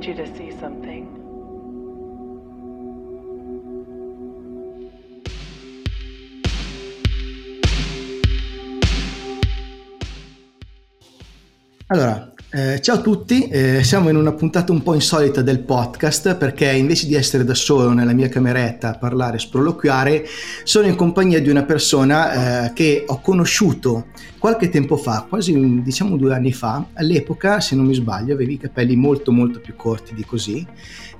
need you to see something. Allora, eh, ciao a tutti, eh, siamo in una puntata un po' insolita del podcast perché invece di essere da solo nella mia cameretta a parlare e sproloquiare, sono in compagnia di una persona eh, che ho conosciuto qualche tempo fa, quasi diciamo due anni fa, all'epoca se non mi sbaglio avevi i capelli molto molto più corti di così.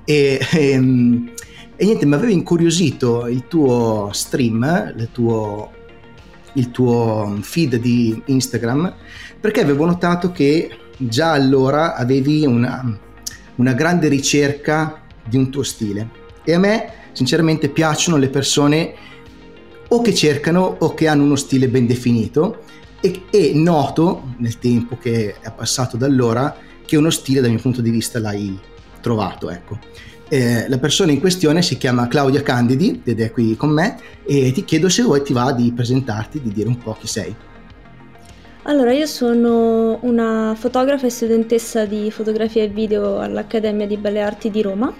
E, ehm, e niente, mi aveva incuriosito il tuo stream, il tuo, il tuo feed di Instagram perché avevo notato che già allora avevi una, una grande ricerca di un tuo stile e a me sinceramente piacciono le persone o che cercano o che hanno uno stile ben definito e, e, noto nel tempo che è passato da allora che uno stile dal mio punto di vista l'hai trovato ecco. Eh, la persona in questione si chiama Claudia Candidi ed è qui con me e ti chiedo se vuoi ti va di presentarti, di dire un po' chi sei. Allora, io sono una fotografa e studentessa di fotografia e video all'Accademia di Belle Arti di Roma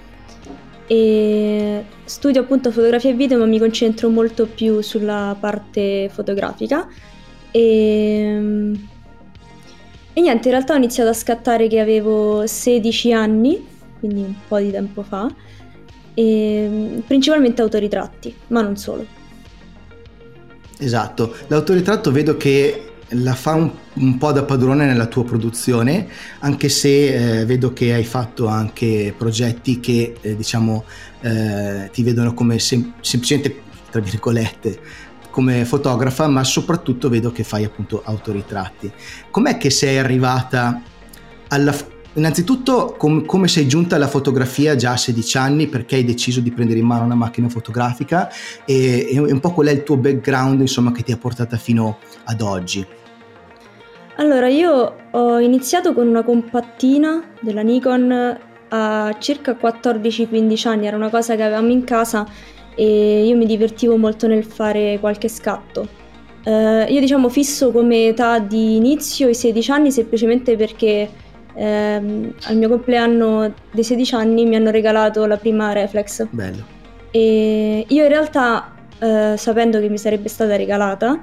e studio appunto fotografia e video ma mi concentro molto più sulla parte fotografica e, e niente, in realtà ho iniziato a scattare che avevo 16 anni, quindi un po' di tempo fa, e principalmente autoritratti, ma non solo. Esatto, l'autoritratto vedo che la fa un, un, po' da padrone nella tua produzione, anche se eh, vedo che hai fatto anche progetti che eh, diciamo eh, ti vedono come sem- semplicemente, tra virgolette, come fotografa, ma soprattutto vedo che fai appunto autoritratti. Com'è che sei arrivata alla... Innanzitutto, com- come sei giunta alla fotografia già a 16 anni? Perché hai deciso di prendere in mano una macchina fotografica? E, e un po' qual è il tuo background, insomma, che ti ha portata fino ad oggi? Allora, io ho iniziato con una compattina della Nikon a circa 14-15 anni, era una cosa che avevamo in casa e io mi divertivo molto nel fare qualche scatto. Eh, io diciamo fisso come età di inizio i 16 anni semplicemente perché ehm, al mio compleanno dei 16 anni mi hanno regalato la prima reflex. Bello. E io in realtà, eh, sapendo che mi sarebbe stata regalata,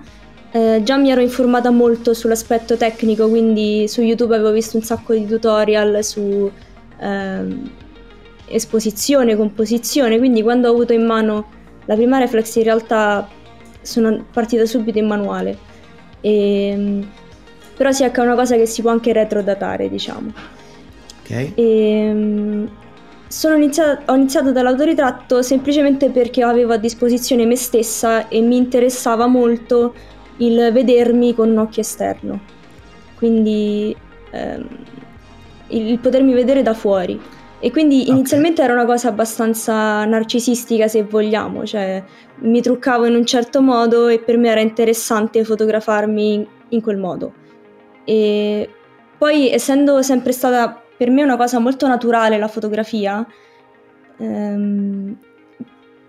eh, già mi ero informata molto sull'aspetto tecnico, quindi su YouTube avevo visto un sacco di tutorial su ehm, esposizione, composizione, quindi quando ho avuto in mano la prima reflex in realtà sono partita subito in manuale. E, ehm, però sì, ecco, è una cosa che si può anche retrodatare, diciamo. Ok. E, ehm, iniziata, ho iniziato dall'autoritratto semplicemente perché avevo a disposizione me stessa e mi interessava molto il vedermi con un occhio esterno, quindi ehm, il, potermi vedere da fuori. E quindi inizialmente okay. era una cosa abbastanza narcisistica se vogliamo, cioè mi truccavo in un certo modo e per me era interessante fotografarmi in, in quel modo. E poi essendo sempre stata per me una cosa molto naturale la fotografia, ehm,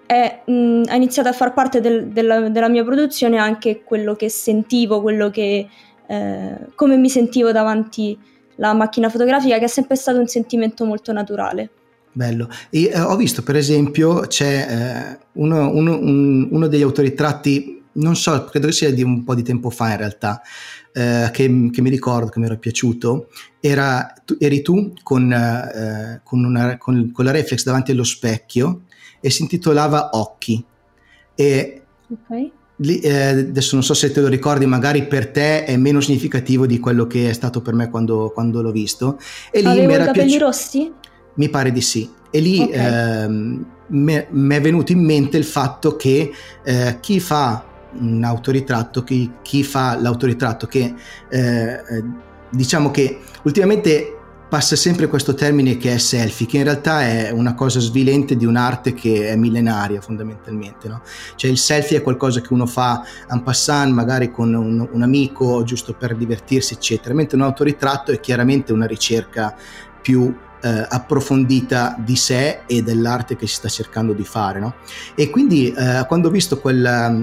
è, mh, ha iniziato a far parte del, della, della, mia produzione anche quello che sentivo, quello che, eh, come mi sentivo davanti alla macchina fotografica, che è sempre stato un sentimento molto naturale. Bello. E eh, ho visto, per esempio, c'è eh, uno, uno, un, uno, degli autoritratti, non so, credo che sia di un po' di tempo fa in realtà, eh, che, che, mi ricordo, che mi era piaciuto, era, tu, eri tu con, eh, con, una, con, con la reflex davanti allo specchio e si intitolava Occhi. E okay. lì, eh, adesso non so se te lo ricordi, magari per te è meno significativo di quello che è stato per me quando, quando l'ho visto. E lì Avevo mi era i capelli piaci- rossi? Mi pare di sì. E lì okay. eh, mi è venuto in mente il fatto che eh, chi fa un autoritratto, chi, chi fa l'autoritratto, che eh, eh, diciamo che ultimamente passa sempre questo termine che è selfie, che in realtà è una cosa svilente di un'arte che è millenaria fondamentalmente. No? Cioè il selfie è qualcosa che uno fa en passant, magari con un, un amico, giusto per divertirsi, eccetera, mentre un autoritratto è chiaramente una ricerca più eh, approfondita di sé e dell'arte che si sta cercando di fare. No? E quindi eh, quando ho visto quella,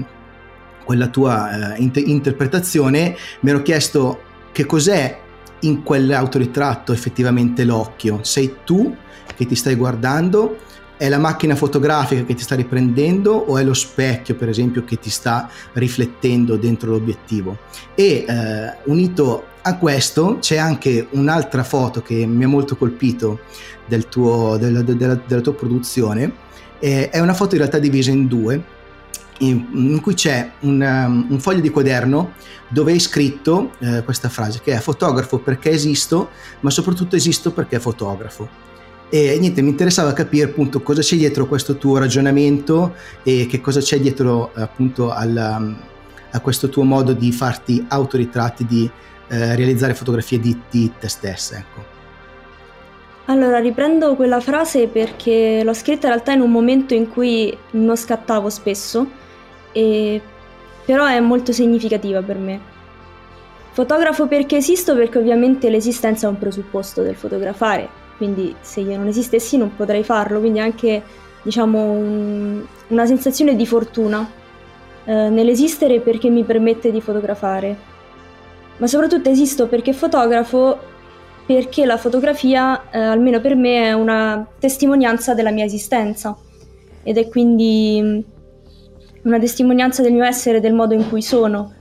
quella tua eh, inter- interpretazione mi ero chiesto che cos'è in quell'autoritratto effettivamente l'occhio? Sei tu che ti stai guardando? È la macchina fotografica che ti sta riprendendo o è lo specchio, per esempio, che ti sta riflettendo dentro l'obiettivo? E eh, unito a questo c'è anche un'altra foto che mi ha molto colpito del tuo, della, della, della tua produzione. Eh, è una foto in realtà divisa in due, in, in cui c'è un, um, un, foglio di quaderno dove hai scritto eh, questa frase che è fotografo perché esisto, ma soprattutto esisto perché fotografo. E niente, mi interessava capire appunto cosa c'è dietro questo tuo ragionamento e che cosa c'è dietro appunto al, a questo tuo modo di farti autoritratti, di eh, realizzare fotografie di, di te stessa. Ecco. Allora, riprendo quella frase perché l'ho scritta in realtà in un momento in cui non scattavo spesso, e... però è molto significativa per me. Fotografo perché esisto perché ovviamente l'esistenza è un presupposto del fotografare, quindi se io non esistessi non potrei farlo, quindi anche diciamo un, una sensazione di fortuna eh, nell'esistere perché mi permette di fotografare. Ma soprattutto esisto perché fotografo perché la fotografia, eh, almeno per me, è una testimonianza della mia esistenza ed è quindi una testimonianza del mio essere, del modo in cui sono.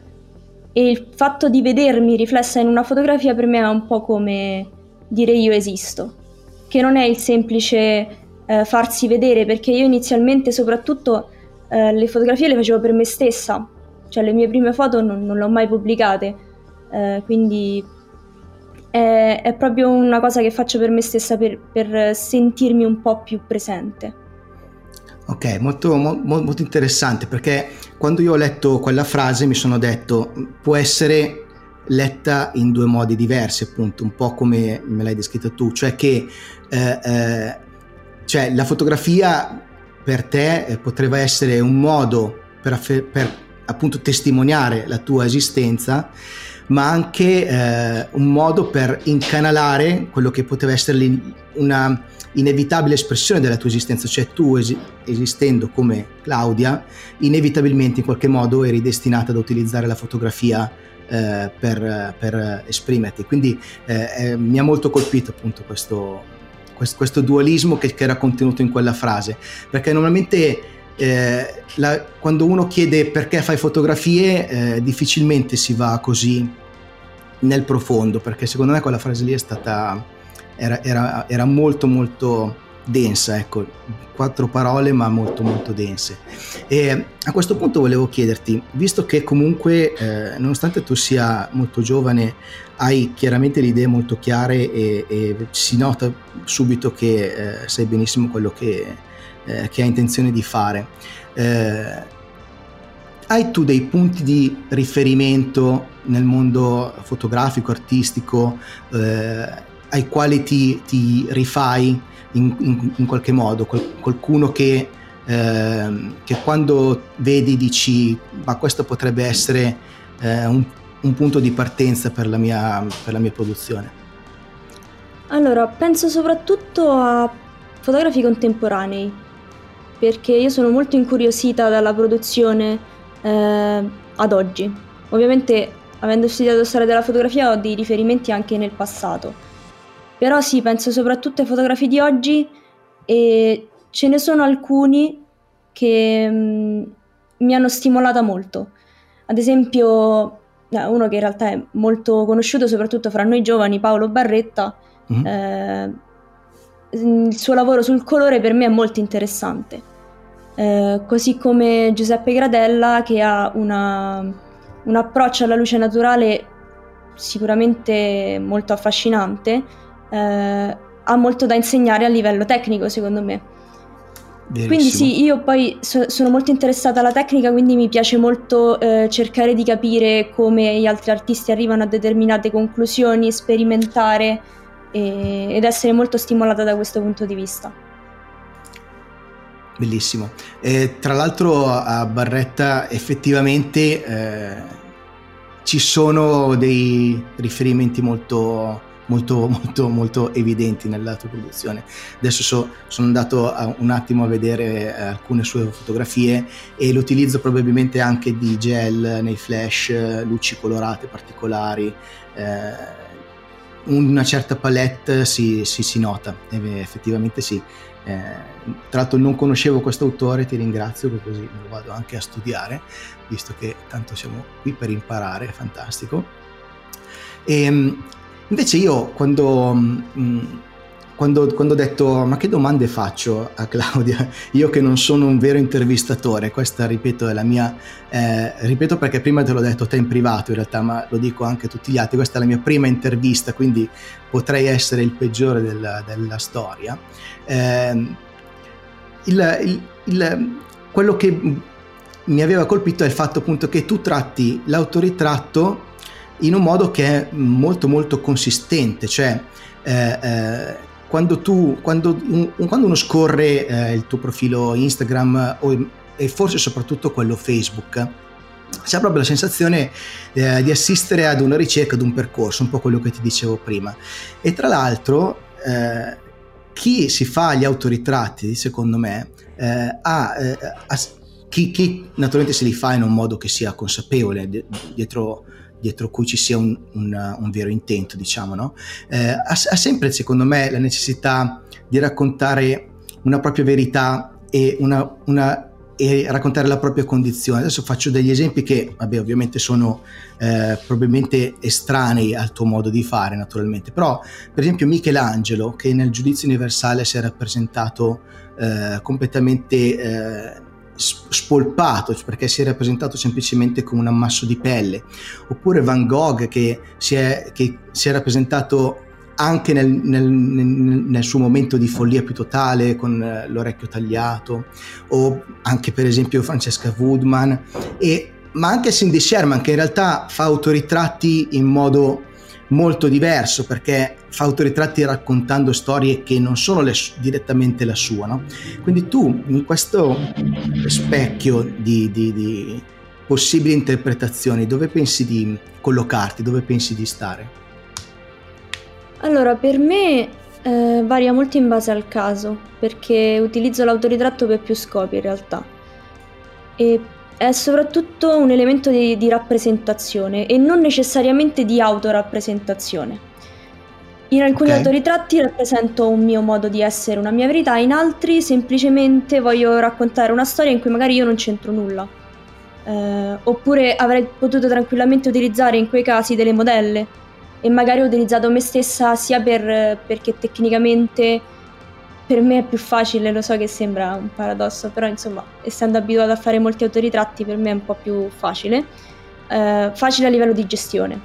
E il fatto di vedermi riflessa in una fotografia per me è un po' come dire io esisto che non è il semplice eh, farsi vedere, perché io inizialmente soprattutto eh, le fotografie le facevo per me stessa, cioè le mie prime foto non, non le ho mai pubblicate, eh, quindi è, è, proprio una cosa che faccio per me stessa per, per sentirmi un po' più presente. Ok, molto, mo, molto interessante perché quando io ho letto quella frase mi sono detto può essere letta in due modi diversi, appunto, un po' come me l'hai descritta tu, cioè che eh, eh, cioè la fotografia per te eh, potrebbe essere un modo per, per, appunto testimoniare la tua esistenza, ma anche eh, un modo per incanalare quello che poteva essere una inevitabile espressione della tua esistenza, cioè tu es- esistendo come Claudia, inevitabilmente in qualche modo eri destinata ad utilizzare la fotografia eh, per, per, esprimerti. Quindi eh, mi ha molto colpito appunto questo, questo, questo dualismo che, che, era contenuto in quella frase, perché normalmente eh, la, quando uno chiede perché fai fotografie eh, difficilmente si va così nel profondo, perché secondo me quella frase lì è stata, era, era, era molto molto densa, ecco, quattro parole ma molto molto dense. E a questo punto volevo chiederti, visto che comunque eh, nonostante tu sia molto giovane, hai chiaramente le idee molto chiare e, e si nota subito che eh, sai benissimo quello che, eh, che hai intenzione di fare. Eh, hai tu dei punti di riferimento nel mondo fotografico, artistico, eh, ai quali ti, ti rifai? in, in, in qualche modo, qualcuno che, eh, che, quando vedi dici ma questo potrebbe essere eh, un, un, punto di partenza per la, mia, per la mia produzione? Allora, penso soprattutto a fotografi contemporanei, perché io sono molto incuriosita dalla produzione eh, ad oggi. Ovviamente, avendo studiato storia della fotografia, ho dei riferimenti anche nel passato però sì, penso soprattutto ai fotografi di oggi e ce ne sono alcuni che mh, mm, mi hanno stimolata molto. Ad esempio, eh, uno che in realtà è molto conosciuto soprattutto fra noi giovani, Paolo Barretta, mm-hmm. eh, il suo lavoro sul colore per me è molto interessante. Eh, così come Giuseppe Gradella che ha una, un approccio alla luce naturale sicuramente molto affascinante eh, ha molto da insegnare a livello tecnico, secondo me. Verissimo. Quindi sì, io poi so- sono molto interessata alla tecnica, quindi mi piace molto eh, cercare di capire come gli altri artisti arrivano a determinate conclusioni, sperimentare e- ed essere molto stimolata da questo punto di vista. Bellissimo. Eh, tra l'altro a Barretta effettivamente eh, ci sono dei riferimenti molto molto, molto, molto evidenti nella tua produzione. Adesso so, sono andato a, un attimo a vedere eh, alcune sue fotografie e l'utilizzo probabilmente anche di gel nei flash, luci colorate particolari. Eh, una certa palette si, si, si nota, effettivamente sì. Eh, tra l'altro non conoscevo questo autore, ti ringrazio, che così me lo vado anche a studiare, visto che tanto siamo qui per imparare, è fantastico. E, ehm, invece io quando... Mh, mm, quando, quando, ho detto ma che domande faccio a Claudia, io che non sono un vero intervistatore, questa ripeto è la mia, eh, ripeto perché prima te l'ho detto te in privato in realtà, ma lo dico anche a tutti gli altri, questa è la mia prima intervista, quindi potrei essere il peggiore della, della storia. Eh, il, il, il, quello che mi aveva colpito è il fatto appunto che tu tratti l'autoritratto in un modo che è molto molto consistente, cioè eh, eh, quando, tu, quando, un, quando uno scorre eh, il tuo profilo Instagram o, e forse soprattutto quello Facebook, si ha proprio la sensazione eh, di assistere ad una ricerca, ad un percorso, un po' quello che ti dicevo prima. E tra l'altro, eh, chi si fa gli autoritratti, secondo me, eh, ha, eh, ha chi, chi, naturalmente se li fa in un modo che sia consapevole dietro dietro cui ci sia un, un, un vero intento, diciamo, no? eh, ha, ha, sempre, secondo me, la necessità di raccontare una propria verità e, una, una, e raccontare la propria condizione. Adesso faccio degli esempi che, vabbè, ovviamente sono eh, probabilmente estranei al tuo modo di fare, naturalmente, però, per esempio, Michelangelo, che nel giudizio universale si è rappresentato eh, completamente eh, spolpato cioè perché si è rappresentato semplicemente come un ammasso di pelle. Oppure Van Gogh che si è, che si è rappresentato anche nel, nel, nel, suo momento di follia più totale con eh, l'orecchio tagliato. O anche per esempio Francesca Woodman. E, ma anche Cindy Sherman che in realtà fa autoritratti in modo molto diverso perché fa autoritratti raccontando storie che non sono le, direttamente la sua. No? Quindi tu in questo specchio di, di, di possibili interpretazioni dove pensi di collocarti, dove pensi di stare? Allora, per me eh, varia molto in base al caso, perché utilizzo l'autoritratto per più scopi in realtà. E è soprattutto un elemento di, di rappresentazione e non necessariamente di autorappresentazione. In alcuni okay. autoritratti rappresento un mio modo di essere, una mia verità, in altri semplicemente voglio raccontare una storia in cui magari io non c'entro nulla. Eh, oppure avrei potuto tranquillamente utilizzare in quei casi delle modelle e magari ho utilizzato me stessa sia per, perché tecnicamente per me è più facile, lo so che sembra un paradosso, però insomma, essendo abituata a fare molti autoritratti, per me è un po' più facile. Eh, facile a livello di gestione,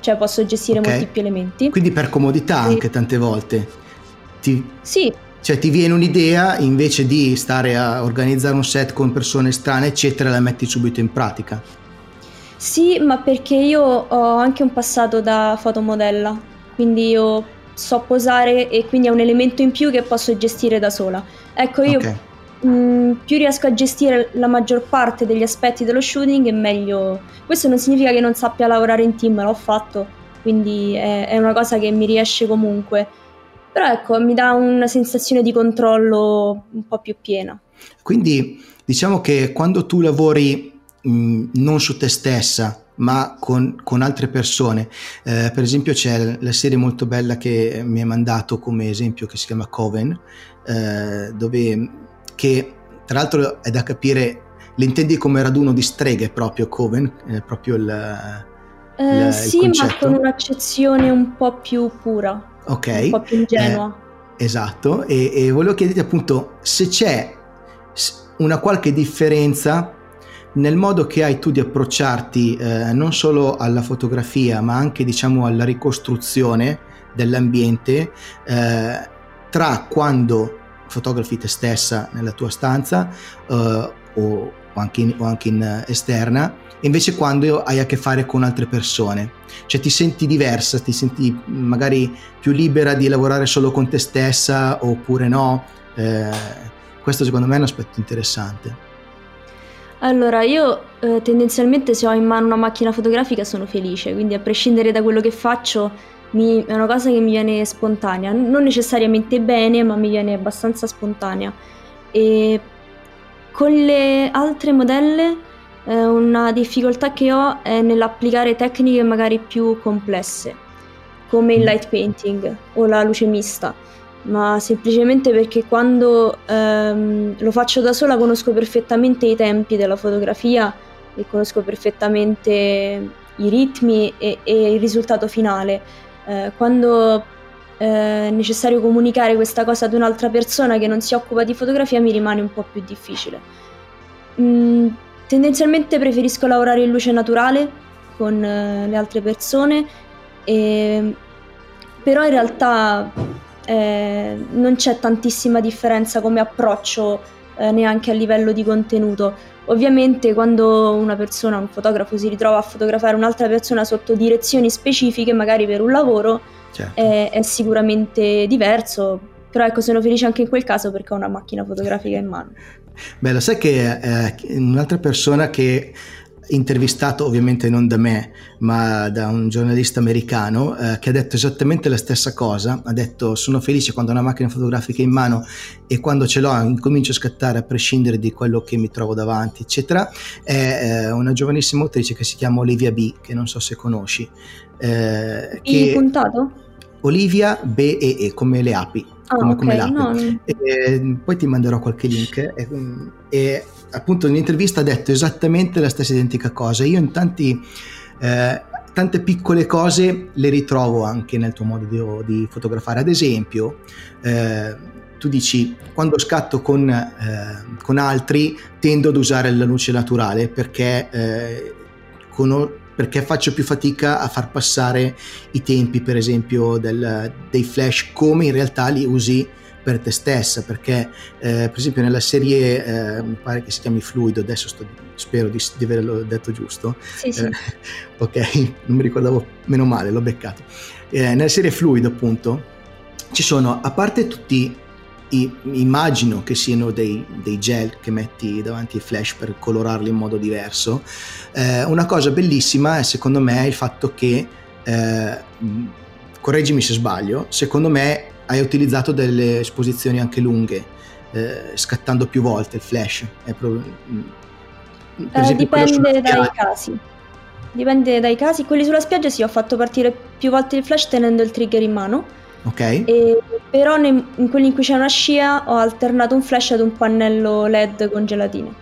cioè posso gestire okay. molti più elementi. Quindi per comodità e... anche tante volte. Ti... Sì. Cioè ti viene un'idea, invece di stare a organizzare un set con persone strane, eccetera, la metti subito in pratica. Sì, ma perché io ho anche un passato da fotomodella, quindi io so posare e quindi è un elemento in più che posso gestire da sola. Ecco, io okay. mh, mm, più riesco a gestire la maggior parte degli aspetti dello shooting e meglio. Questo non significa che non sappia lavorare in team, l'ho fatto, quindi è, è una cosa che mi riesce comunque. Però ecco, mi dà una sensazione di controllo un po' più piena. Quindi diciamo che quando tu lavori mh, mm, non su te stessa, ma con, con altre persone. Eh, per esempio c'è la serie molto bella che mi hai mandato come esempio che si chiama Coven, eh, dove che tra l'altro è da capire, l'intendi come raduno di streghe proprio Coven, è proprio il... Eh, il sì, il ma con un'accezione un po' più pura, ok un po' più ingenua. Eh, esatto, e, e volevo chiederti appunto se c'è una qualche differenza nel modo che hai tu di approcciarti eh, non solo alla fotografia ma anche diciamo alla ricostruzione dell'ambiente eh, tra quando fotografi te stessa nella tua stanza eh, o, o, anche in, o anche in esterna e invece quando hai a che fare con altre persone. Cioè ti senti diversa ti senti magari più libera di lavorare solo con te stessa oppure no? Eh, questo secondo me è un aspetto interessante allora, io eh, tendenzialmente se ho in mano una macchina fotografica sono felice, quindi a prescindere da quello che faccio mi, è una cosa che mi viene spontanea, non necessariamente bene, ma mi viene abbastanza spontanea. E con le altre modelle eh, una difficoltà che ho è nell'applicare tecniche magari più complesse. come il light painting o la luce mista, ma semplicemente perché quando ehm, lo faccio da sola conosco perfettamente i tempi della fotografia e conosco perfettamente i ritmi e, e il risultato finale. Eh, quando eh, è necessario comunicare questa cosa ad un'altra persona che non si occupa di fotografia mi rimane un po' più difficile. Mm, tendenzialmente preferisco lavorare in luce naturale con eh, le altre persone e, però in realtà eh, non c'è tantissima differenza come approccio eh, neanche a livello di contenuto. Ovviamente quando una persona, un fotografo si ritrova a fotografare un'altra persona sotto direzioni specifiche, magari per un lavoro, certo. è, è sicuramente diverso, però ecco sono felice anche in quel caso perché ho una macchina fotografica in mano. Beh, lo sai che eh, un'altra persona che intervistato ovviamente non da me, ma da un giornalista americano eh, che ha detto esattamente la stessa cosa, ha detto sono felice quando ho una macchina fotografica in mano e quando ce l'ho incomincio a scattare a prescindere di quello che mi trovo davanti, eccetera. È eh, una giovanissima autrice che si chiama Olivia B, che non so se conosci. Eh, che... puntato? Olivia B e E, come le api. Ah, come, okay, come l'ape. No. E, poi ti manderò qualche link. E, e appunto nell'intervista ha detto esattamente la stessa identica cosa. Io in tanti, eh, tante piccole cose le ritrovo anche nel tuo modo di, di fotografare. Ad esempio, eh, tu dici quando scatto con, eh, con, altri tendo ad usare la luce naturale perché, eh, con, perché faccio più fatica a far passare i tempi, per esempio, del, dei flash come in realtà li usi per te stessa, perché eh, per esempio nella serie, eh, mi pare che si chiami Fluido, adesso sto, spero di, di, averlo detto giusto, sì, sì. Eh, ok, non mi ricordavo, meno male, l'ho beccato. Eh, nella serie Fluido appunto ci sono, a parte tutti i, immagino che siano dei, dei, gel che metti davanti ai flash per colorarli in modo diverso. Eh, una cosa bellissima è secondo me il fatto che, eh, correggimi se sbaglio, secondo me hai utilizzato delle esposizioni anche lunghe, eh, scattando più volte il flash. Pro... Mm, eh, esempio, dipende dai casi. Dipende dai casi. Quelli sulla spiaggia sì, ho fatto partire più volte il flash tenendo il trigger in mano. Ok. E, però ne, in quelli in cui c'è una scia ho alternato un flash ad un pannello LED con gelatine.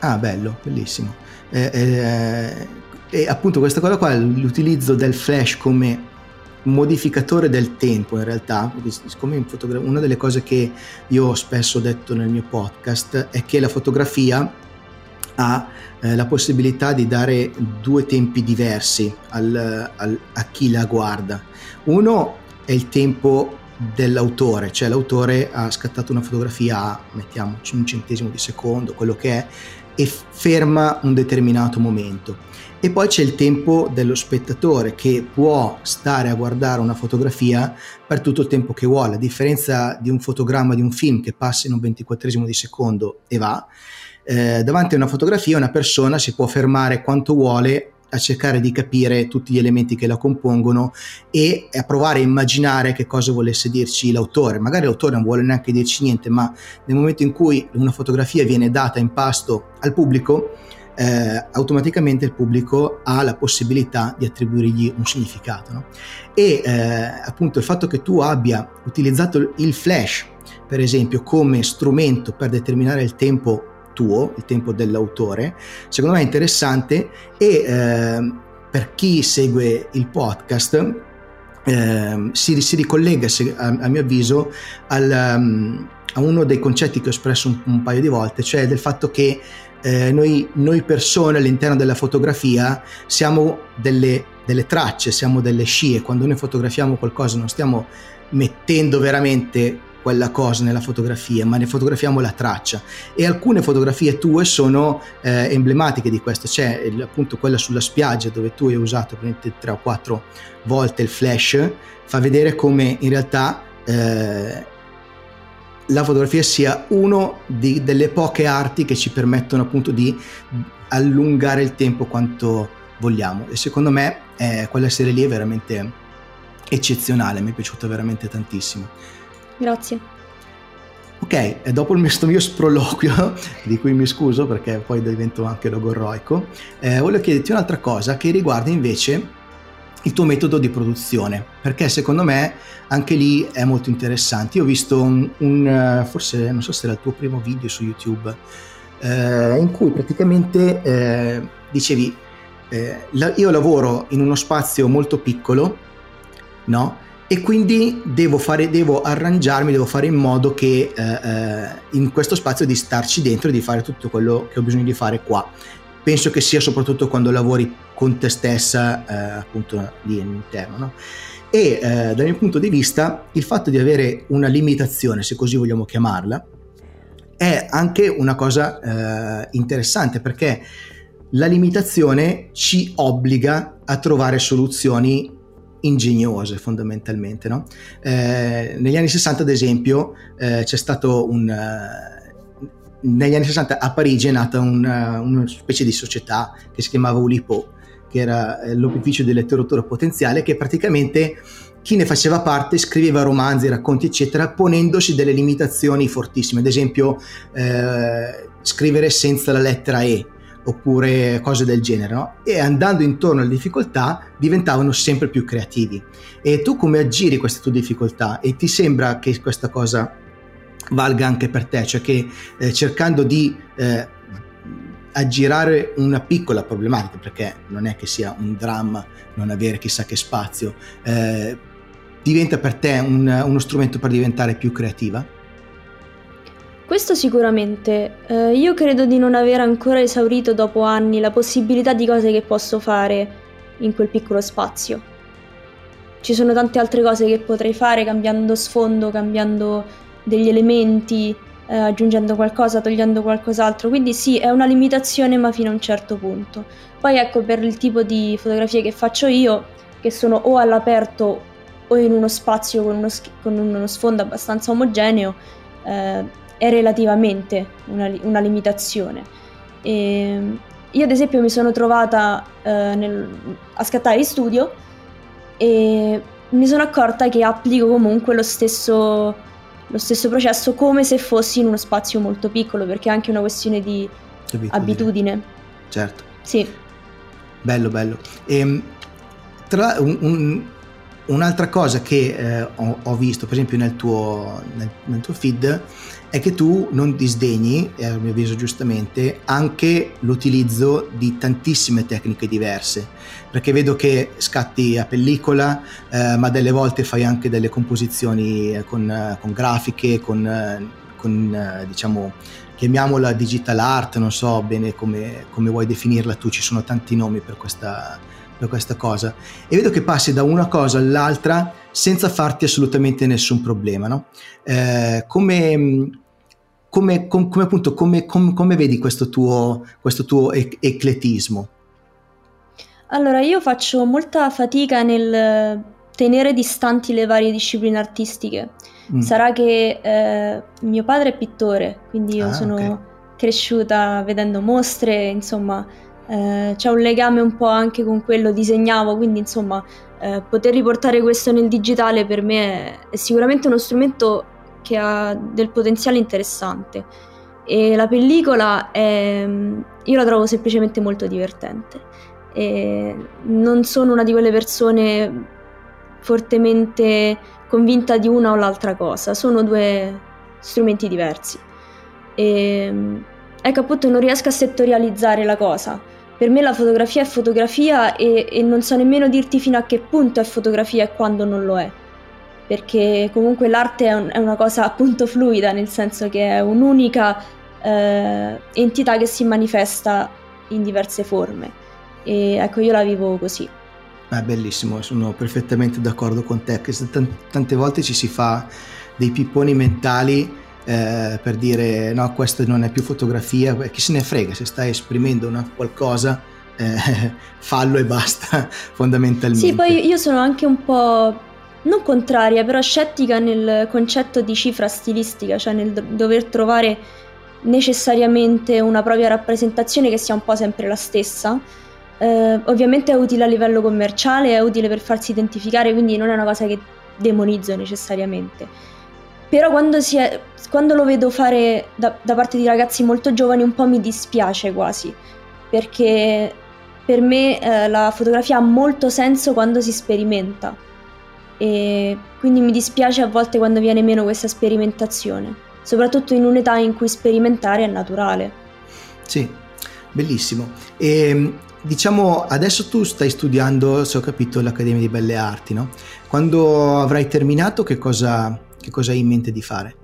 Ah, bello, bellissimo. Eh, eh, e appunto questa cosa qua, l'utilizzo del flash come modificatore del tempo in realtà, siccome fotogra- una delle cose che io ho spesso detto nel mio podcast è che la fotografia ha eh, la possibilità di dare due tempi diversi al, al, a chi la guarda. Uno è il tempo dell'autore, cioè l'autore ha scattato una fotografia a, mettiamo, un centesimo di secondo, quello che è, e ferma un determinato momento. E poi c'è il tempo dello spettatore che può stare a guardare una fotografia per tutto il tempo che vuole, a differenza di un fotogramma di un film che passa in un ventiquattresimo di secondo e va, eh, davanti a una fotografia una persona si può fermare quanto vuole a cercare di capire tutti gli elementi che la compongono e a provare a immaginare che cosa volesse dirci l'autore. Magari l'autore non vuole neanche dirci niente, ma nel momento in cui una fotografia viene data in pasto al pubblico, eh, automaticamente il pubblico ha la possibilità di attribuirgli un significato. No? E eh, appunto il fatto che tu abbia utilizzato il flash, per esempio, come strumento per determinare il tempo tuo, il tempo dell'autore, secondo me è interessante e eh, per chi segue il podcast eh, si, si, ricollega, se, a, a, mio avviso, al, um, a uno dei concetti che ho espresso un, un paio di volte, cioè del fatto che eh, noi, noi, persone all'interno della fotografia siamo delle, delle, tracce, siamo delle scie. Quando noi fotografiamo qualcosa non stiamo mettendo veramente quella cosa nella fotografia, ma ne fotografiamo la traccia. E alcune fotografie tue sono eh, emblematiche di questo. C'è appunto quella sulla spiaggia dove tu hai usato tre o quattro volte il flash, fa vedere come in realtà eh, la fotografia sia di, delle poche arti che ci permettono appunto di allungare il tempo quanto vogliamo e secondo me eh, quella serie lì è veramente eccezionale, mi è piaciuta veramente tantissimo. Grazie. Ok, e dopo il mio, sproloquio, di cui mi scuso perché poi divento anche logorroico, eh, voglio chiederti un'altra cosa che riguarda invece il tuo metodo di produzione, perché secondo me anche lì è molto interessante. Io ho visto un, un forse non so se era il tuo primo video su YouTube, eh, in cui praticamente eh, dicevi eh, la, io lavoro in uno spazio molto piccolo, no? E quindi devo, fare, devo arrangiarmi, devo fare in modo che eh, eh, in questo spazio di starci dentro e di fare tutto quello che ho bisogno di fare qua. Penso che sia soprattutto quando lavori con te stessa, eh, appunto lì all'interno. No? E eh, dal mio punto di vista, il fatto di avere una limitazione, se così vogliamo chiamarla, è anche una cosa eh, interessante perché la limitazione ci obbliga a trovare soluzioni ingegnose fondamentalmente. No? Eh, negli anni 60 ad esempio eh, c'è stato un... Uh, negli anni 60 a Parigi è nata una, una specie di società che si chiamava Ulipo, che era eh, l'opificio del letteratura potenziale, che praticamente chi ne faceva parte scriveva romanzi, racconti, eccetera, ponendosi delle limitazioni fortissime, ad esempio eh, scrivere senza la lettera E oppure cose del genere, no? e andando intorno alle difficoltà diventavano sempre più creativi. E tu come aggiri queste tue difficoltà? E ti sembra che questa cosa valga anche per te, cioè che eh, cercando di eh, aggirare una piccola problematica, perché non è che sia un dramma non avere chissà che spazio, eh, diventa per te un, uno strumento per diventare più creativa? Questo sicuramente. Eh, io credo di non aver ancora esaurito dopo anni la possibilità di cose che posso fare in quel piccolo spazio. Ci sono tante altre cose che potrei fare cambiando sfondo, cambiando degli elementi, eh, aggiungendo qualcosa, togliendo qualcos'altro. Quindi sì, è una limitazione ma fino a un certo punto. Poi ecco, per il tipo di fotografie che faccio io, che sono o all'aperto o in uno spazio con uno, con uno sfondo abbastanza omogeneo, eh, è relativamente una, una limitazione. E io ad esempio mi sono trovata eh, nel, a scattare in studio e mi sono accorta che applico comunque lo stesso, lo stesso processo come se fossi in uno spazio molto piccolo, perché è anche una questione di abitudine. abitudine. Certo. Sì. Bello, bello. E, ehm, tra un, un, un'altra cosa che eh, ho, ho, visto, per esempio, nel tuo, nel, nel tuo feed è che tu non disdegni, e a mio avviso giustamente, anche l'utilizzo di tantissime tecniche diverse, perché vedo che scatti a pellicola, eh, ma delle volte fai anche delle composizioni eh, con, eh, con grafiche, con, eh, con diciamo, chiamiamola digital art, non so bene come, come vuoi definirla tu, ci sono tanti nomi per questa, per questa cosa, e vedo che passi da una cosa all'altra senza farti assolutamente nessun problema. No? Eh, come, come, com, come, appunto, come, com, come, vedi questo tuo, questo tuo e- ecletismo? Allora, io faccio molta fatica nel tenere distanti le varie discipline artistiche. Mm. Sarà che eh, mio padre è pittore, quindi io ah, sono okay. cresciuta vedendo mostre, insomma, eh, c'è un legame un po' anche con quello, disegnavo, quindi insomma eh, poter riportare questo nel digitale per me è, è, sicuramente uno strumento che ha del potenziale interessante. E la pellicola è, io la trovo semplicemente molto divertente. E non sono una di quelle persone fortemente convinta di una o l'altra cosa, sono due strumenti diversi. E, ecco appunto non riesco a settorializzare la cosa per me la fotografia è fotografia e, e, non so nemmeno dirti fino a che punto è fotografia e quando non lo è. Perché comunque l'arte è, un, è una cosa appunto fluida, nel senso che è un'unica eh, entità che si manifesta in diverse forme. E ecco, io la vivo così. È bellissimo, sono perfettamente d'accordo con te, che tante volte ci si fa dei pipponi mentali eh, per dire no, questo non è più fotografia, chi se ne frega se stai esprimendo una qualcosa, eh, fallo e basta fondamentalmente. Sì, poi io sono anche un po' non contraria, però scettica nel concetto di cifra stilistica, cioè nel do- dover trovare necessariamente una propria rappresentazione che sia un po' sempre la stessa. Eh, ovviamente è utile a livello commerciale, è utile per farsi identificare, quindi non è una cosa che demonizzo necessariamente. Però quando, è, quando lo vedo fare da, da, parte di ragazzi molto giovani un po' mi dispiace quasi, perché per me eh, la fotografia ha molto senso quando si sperimenta e quindi mi dispiace a volte quando viene meno questa sperimentazione, soprattutto in un'età in cui sperimentare è naturale. Sì, bellissimo. E diciamo adesso tu stai studiando, se ho capito, l'Accademia di Belle Arti, no? Quando avrai terminato che cosa, che cosa hai in mente di fare?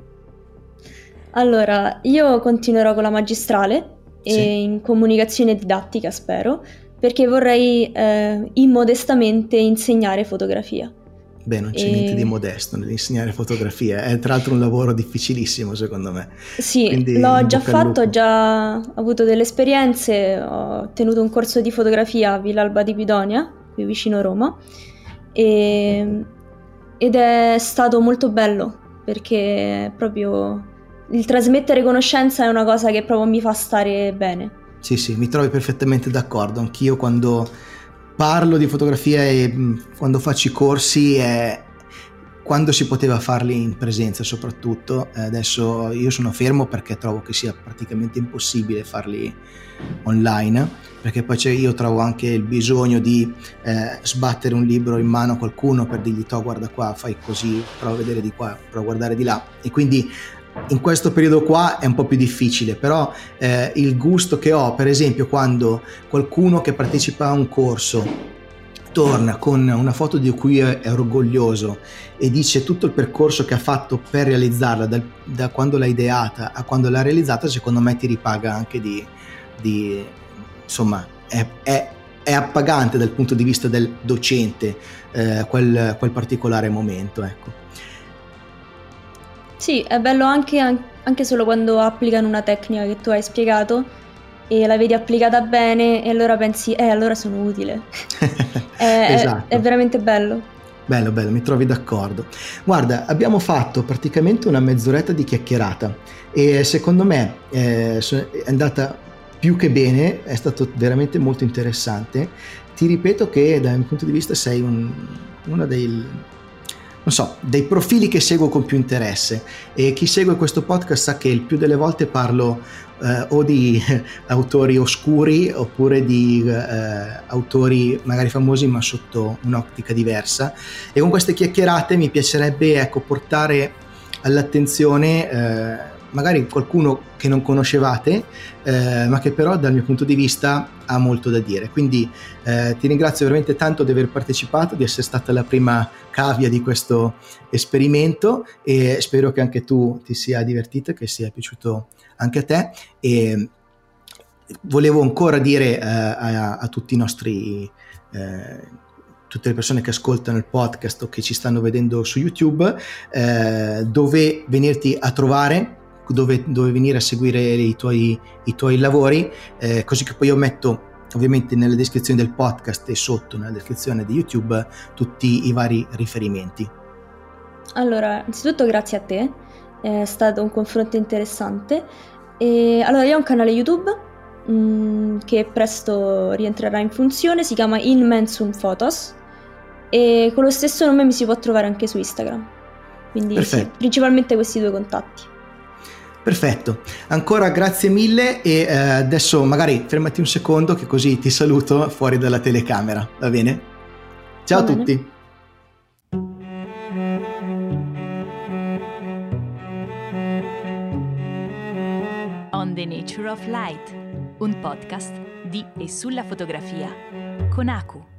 Allora, io continuerò con la magistrale sì. e in comunicazione didattica, spero, perché vorrei eh, immodestamente insegnare fotografia. Beh, non c'è e... niente di modesto nell'insegnare fotografia, è tra l'altro un lavoro difficilissimo secondo me. Sì, Quindi, l'ho già fatto, ho già avuto delle esperienze, ho tenuto un corso di fotografia a Villalba di Pidonia, qui vicino Roma, e... ed è stato molto bello perché proprio il trasmettere conoscenza è una cosa che proprio mi fa stare bene. Sì, sì, mi trovi perfettamente d'accordo, anch'io quando parlo di fotografia e quando faccio i corsi è quando si poteva farli in presenza soprattutto, adesso io sono fermo perché trovo che sia praticamente impossibile farli online, perché poi io trovo anche il bisogno di eh, sbattere un libro in mano a qualcuno per dirgli to guarda qua, fai così, prova a vedere di qua, prova a guardare di là. E quindi in questo periodo qua è un po' più difficile, però eh, il gusto che ho, per esempio, quando qualcuno che partecipa a un corso torna con una foto di cui è, orgoglioso e dice tutto il percorso che ha fatto per realizzarla, da, da quando l'ha ideata a quando l'ha realizzata, secondo me ti ripaga anche di, di insomma, è, è, è, appagante dal punto di vista del docente eh, quel, quel particolare momento. Ecco. Sì, è bello anche, anche solo quando applicano una tecnica che tu hai spiegato e la vedi applicata bene e allora pensi, eh, allora sono utile. è, esatto. è, è veramente bello. Bello, bello, mi trovi d'accordo. Guarda, abbiamo fatto praticamente una mezz'oretta di chiacchierata e secondo me eh, è andata più che bene, è stato veramente molto interessante. Ti ripeto che dal mio punto di vista sei un, uno dei, non so, dei profili che seguo con più interesse. E chi segue questo podcast sa che il più delle volte parlo eh, o di autori oscuri oppure di eh, autori magari famosi ma sotto un'ottica diversa. E con queste chiacchierate mi piacerebbe ecco, portare all'attenzione eh, magari qualcuno che non conoscevate, eh, ma che però dal mio punto di vista ha molto da dire. Quindi eh, ti ringrazio veramente tanto di aver partecipato, di essere stata la prima cavia di questo esperimento e spero che anche tu ti sia divertito che sia piaciuto anche a te. E volevo ancora dire eh, a, a, tutti i nostri eh, tutte le persone che ascoltano il podcast o che ci stanno vedendo su YouTube, eh, dove venirti a trovare dove, dove venire a seguire i tuoi, i tuoi lavori, eh, così che poi io metto ovviamente nella descrizione del podcast e sotto nella descrizione di YouTube tutti i vari riferimenti. Allora, innanzitutto grazie a te, è stato un confronto interessante. E, allora, io ho un canale YouTube mh, mm, che presto rientrerà in funzione, si chiama In Mensum Photos e con lo stesso nome mi si può trovare anche su Instagram. Quindi sì, principalmente questi due contatti. Perfetto, ancora grazie mille e eh, adesso magari fermati un secondo che così ti saluto fuori dalla telecamera, va bene? Ciao va a bene. tutti. On the Nature of Light, un podcast di e sulla fotografia con Aku.